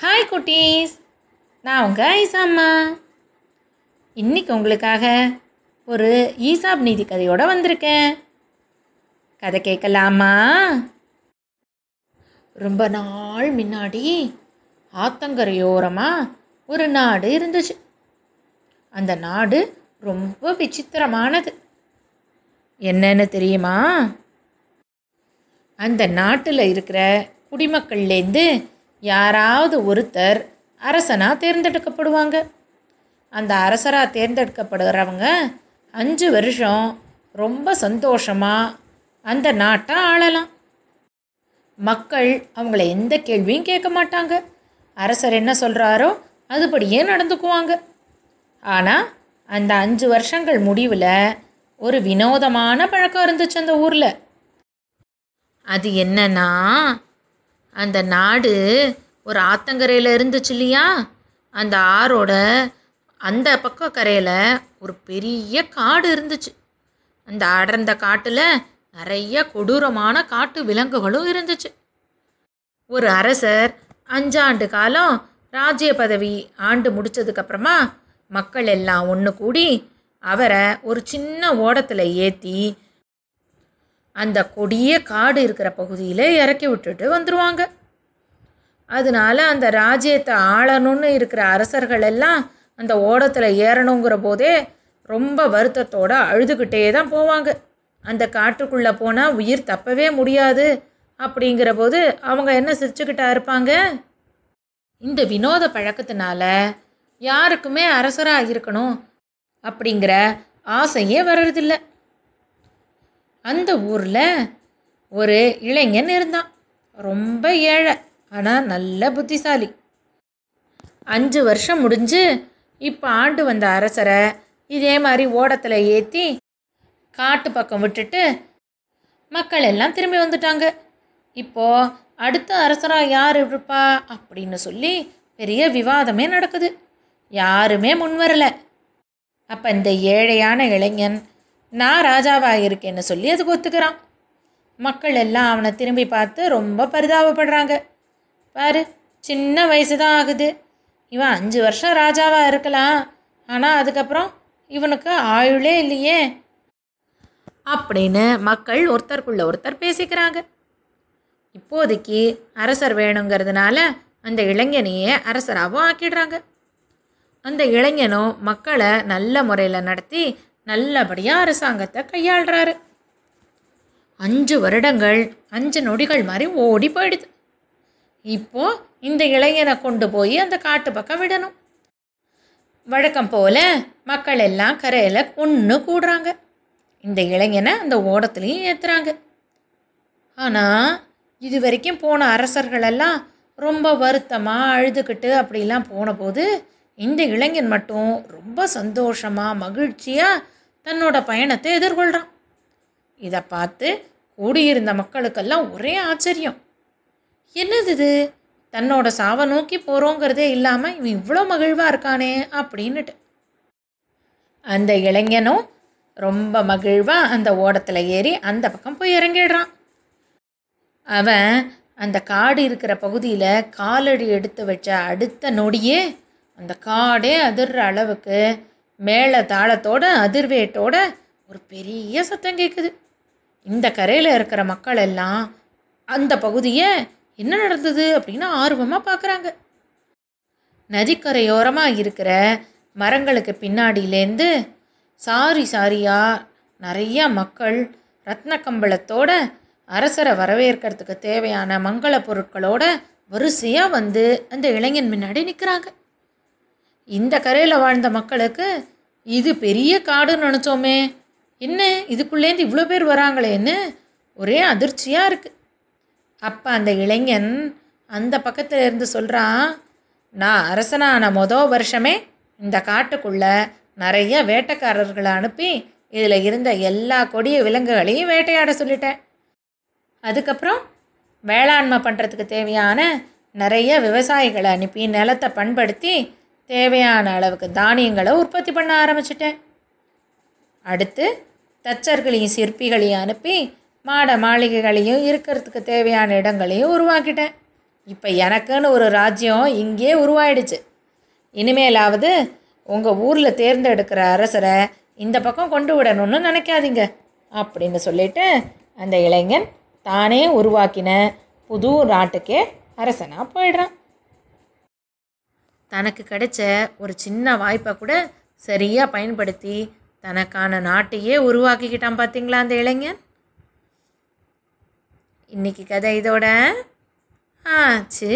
Hi குட்டீஸ். நான் உங்கள் ஐசாம்மா இன்னைக்கு உங்களுக்காக ஒரு ஈசாப் நீதி கதையோட வந்திருக்கேன். கதை கேட்கலாமா? ரொம்ப நாள் முன்னாடி ஆத்தங்கரையோரமாக ஒரு நாடு இருந்துச்சு. அந்த நாடு ரொம்ப விசித்திரமானது. என்னன்னு தெரியுமா? அந்த நாட்டில் இருக்கிற குடிமக்கள்லேருந்து யாராவது ஒருத்தர் அரசனாக தேர்ந்தெடுக்கப்படுவாங்க. அந்த அரசராக தேர்ந்தெடுக்கப்படுகிறவங்க அஞ்சு வருஷம் ரொம்ப சந்தோஷமாக அந்த நாட்டை ஆளலாம். மக்கள் அவங்கள எந்த கேள்வியும் கேட்க மாட்டாங்க. அரசர் என்ன சொல்கிறாரோ அதுபடியே நடந்துக்குவாங்க. ஆனால் அந்த அஞ்சு வருஷங்கள் முடிவில் ஒரு வினோதமான பழக்கம் இருந்துச்சு அந்த ஊரில். அது என்னன்னா அந்த நாடு ஒரு ஆத்தங்கரையில் இருந்துச்சு இல்லையா? அந்த ஆறோட அந்த பக்க கரையில் ஒரு பெரிய காடு இருந்துச்சு. அந்த அடர்ந்த காட்டில் நிறைய கொடூரமான காட்டு விலங்குகளும் இருந்துச்சு. ஒரு அரசர் அஞ்சாண்டு காலம் ராஜ்ய பதவி ஆண்டு முடிச்சதுக்கப்புறமா மக்கள் எல்லாம் ஒன்று கூடி அவரை ஒரு சின்ன ஓடத்தில் ஏற்றி அந்த கொடிய காடு இருக்கிற பகுதியில் இறக்கி விட்டுட்டு வந்துடுவாங்க அதனால அந்த ராஜ்யத்தை ஆளணும்னு இருக்கிற அரசர்கள் எல்லாம் அந்த ஓடத்தில் ஏறணுங்கிற போதே ரொம்ப வருத்தத்தோடு அழுதுகிட்டே தான் போவாங்க. அந்த காட்டுக்குள்ளே போனால் உயிர் தப்பவே முடியாது அப்படிங்கிற போது அவங்க என்ன சிரிச்சுக்கிட்டா இருப்பாங்க? இந்த வினோத பழக்கத்தினால யாருக்குமே அரசராக இருக்கணும் அப்படிங்கிற ஆசையே வர்றதில்லை. அந்த ஊரில் ஒரு இளைஞன் இருந்தான். ரொம்ப ஏழை ஆனால் நல்ல புத்திசாலி. அஞ்சு வருஷம் முடிஞ்சு இப்போ ஆண்டு வந்த அரசரை இதே மாதிரி ஓடத்தில் ஏற்றி காட்டு பக்கம் விட்டுட்டு மக்கள் எல்லாம் திரும்பி வந்துட்டாங்க. இப்போது அடுத்த அரசராக யார் இருப்பா அப்படின்னு சொல்லி பெரிய விவாதமே நடக்குது. யாருமே முன்வரலை அப்போ இந்த ஏழையான இளைஞன் நான் ராஜாவாக இருக்கேன்னு சொல்லி அதுக்கு ஒத்துக்கிறான். மக்கள் எல்லாம் அவனை திரும்பி பார்த்து ரொம்ப பரிதாபப்படுறாங்க. பாரு சின்ன வயசு தான் ஆகுது. இவன் அஞ்சு வருஷம் ராஜாவாக இருக்கலாம். ஆனால் அதுக்கப்புறம் இவனுக்கு ஆயுளே இல்லையே. அப்படின்னு மக்கள் ஒருத்தருக்குள்ள ஒருத்தர் பேசிக்கிறாங்க. இப்போதைக்கு அரசர் வேணுங்கிறதுனால அந்த இளைஞனையே அரசராகவும் ஆக்கிடுறாங்க. அந்த இளைஞனும் மக்களை நல்ல முறையில் நடத்தி நல்லபடியாக அரசாங்கத்தை கையாளுறாரு. அஞ்சு வருடங்கள் அஞ்சு நொடிகள் மாதிரி ஓடி போயிடுது. இப்போ இந்த இளைஞனை கொண்டு போய் அந்த காட்டு பக்கம் விடணும். வழக்கம் போல மக்கள் எல்லாம் கரையில் ஒன்று கூடுறாங்க. இந்த இளைஞனை அந்த ஓடத்துலேயும் ஏற்றுறாங்க ஆனால் இது வரைக்கும் போன அரசர்களெல்லாம் ரொம்ப வருத்தமாக அழுதுகிட்டு அப்படிலாம் போன போது இந்த இளைஞன் மட்டும் ரொம்ப சந்தோஷமாக மகிழ்ச்சியாக தன்னோட பயணத்தை எதிர்கொள்கிறான் இதை பார்த்து கூடியிருந்த மக்களுக்கெல்லாம் ஒரே ஆச்சரியம். என்னது இது? தன்னோட சாவை நோக்கி போகிறோங்கிறதே இல்லாமல் இவன் இவ்வளோ மகிழ்வாக இருக்கானே அப்படின்னுட்டு. அந்த இளைஞனும் ரொம்ப மகிழ்வாக அந்த ஓடத்தில் ஏறி அந்த பக்கம் போய் இறங்கிடுறான். அவன் அந்த காடு இருக்கிற பகுதியில் காலடி எடுத்து வச்ச அடுத்த நொடியே அந்த காடே அதிர்ற அளவுக்கு மேலே தாளத்தோட அதிர்வேட்டோட ஒரு பெரிய சத்தம் கேட்குது இந்த கரையில் இருக்கிற மக்கள் எல்லாம் அந்த பகுதியை என்ன நடந்தது அப்படின்னு ஆர்வமாக பார்க்குறாங்க நதிக்கரையோரமாக இருக்கிற மரங்களுக்கு பின்னாடியிலேருந்து சாரி சாரியாக நிறையா மக்கள் ரத்ன கம்பளத்தோட அரசரை வரவேற்கிறதுக்கு தேவையான மங்கள பொருட்களோட வரிசையாக வந்து அந்த இளைஞன் முன்னாடி நிற்கிறாங்க இந்த கரையில் வாழ்ந்த மக்களுக்கு இது பெரிய காடுன்னு நினச்சோமே. என்ன? இதுக்குள்ளேருந்து இவ்வளோ பேர் வராங்களேன்னு ஒரே அதிர்ச்சியாக இருக்குது அப்போ அந்த இளைஞன் அந்த பக்கத்தில் இருந்து சொல்கிறான் நான் அரசனான மொதல் வருஷமே இந்த காட்டுக்குள்ளே நிறைய வேட்டைக்காரர்களை அனுப்பி இதில் இருந்த எல்லா கொடிய விலங்குகளையும் வேட்டையாட சொல்லிட்டேன். அதுக்கப்புறம் வேளாண்மை பண்ணுறதுக்கு தேவையான நிறைய விவசாயிகளை அனுப்பி நிலத்தை பண்படுத்தி தேவையான அளவுக்கு தானியங்களை உற்பத்தி பண்ண ஆரம்பிச்சிட்டேன். அடுத்து தச்சர்களையும் சிற்பிகளையும் அனுப்பி மாட மாளிகைகளையும் இருக்கிறதுக்கு தேவையான இடங்களையும் உருவாக்கிட்டேன். இப்போ எனக்குன்னு ஒரு ராஜ்யம் இங்கே உருவாயிடுச்சு. இனிமேலாவது உங்கள் ஊரில் தேர்ந்தெடுக்கிற அரசரை இந்த பக்கம் கொண்டு விடணும்னு நினைக்காதீங்க அப்படின்னு சொல்லிட்டு அந்த இளைஞன் தானே உருவாக்கின புது நாட்டுக்கே அரசனாக போயிடுறான். தனக்கு கிடைச்ச ஒரு சின்ன வாய்ப்பை கூட சரியாக பயன்படுத்தி தனக்கான நாட்டையே உருவாக்கிக்கிட்டான் பார்த்தீங்களா அந்த இளைஞன்? இன்னைக்கு கதை இதோட ஆச்சு.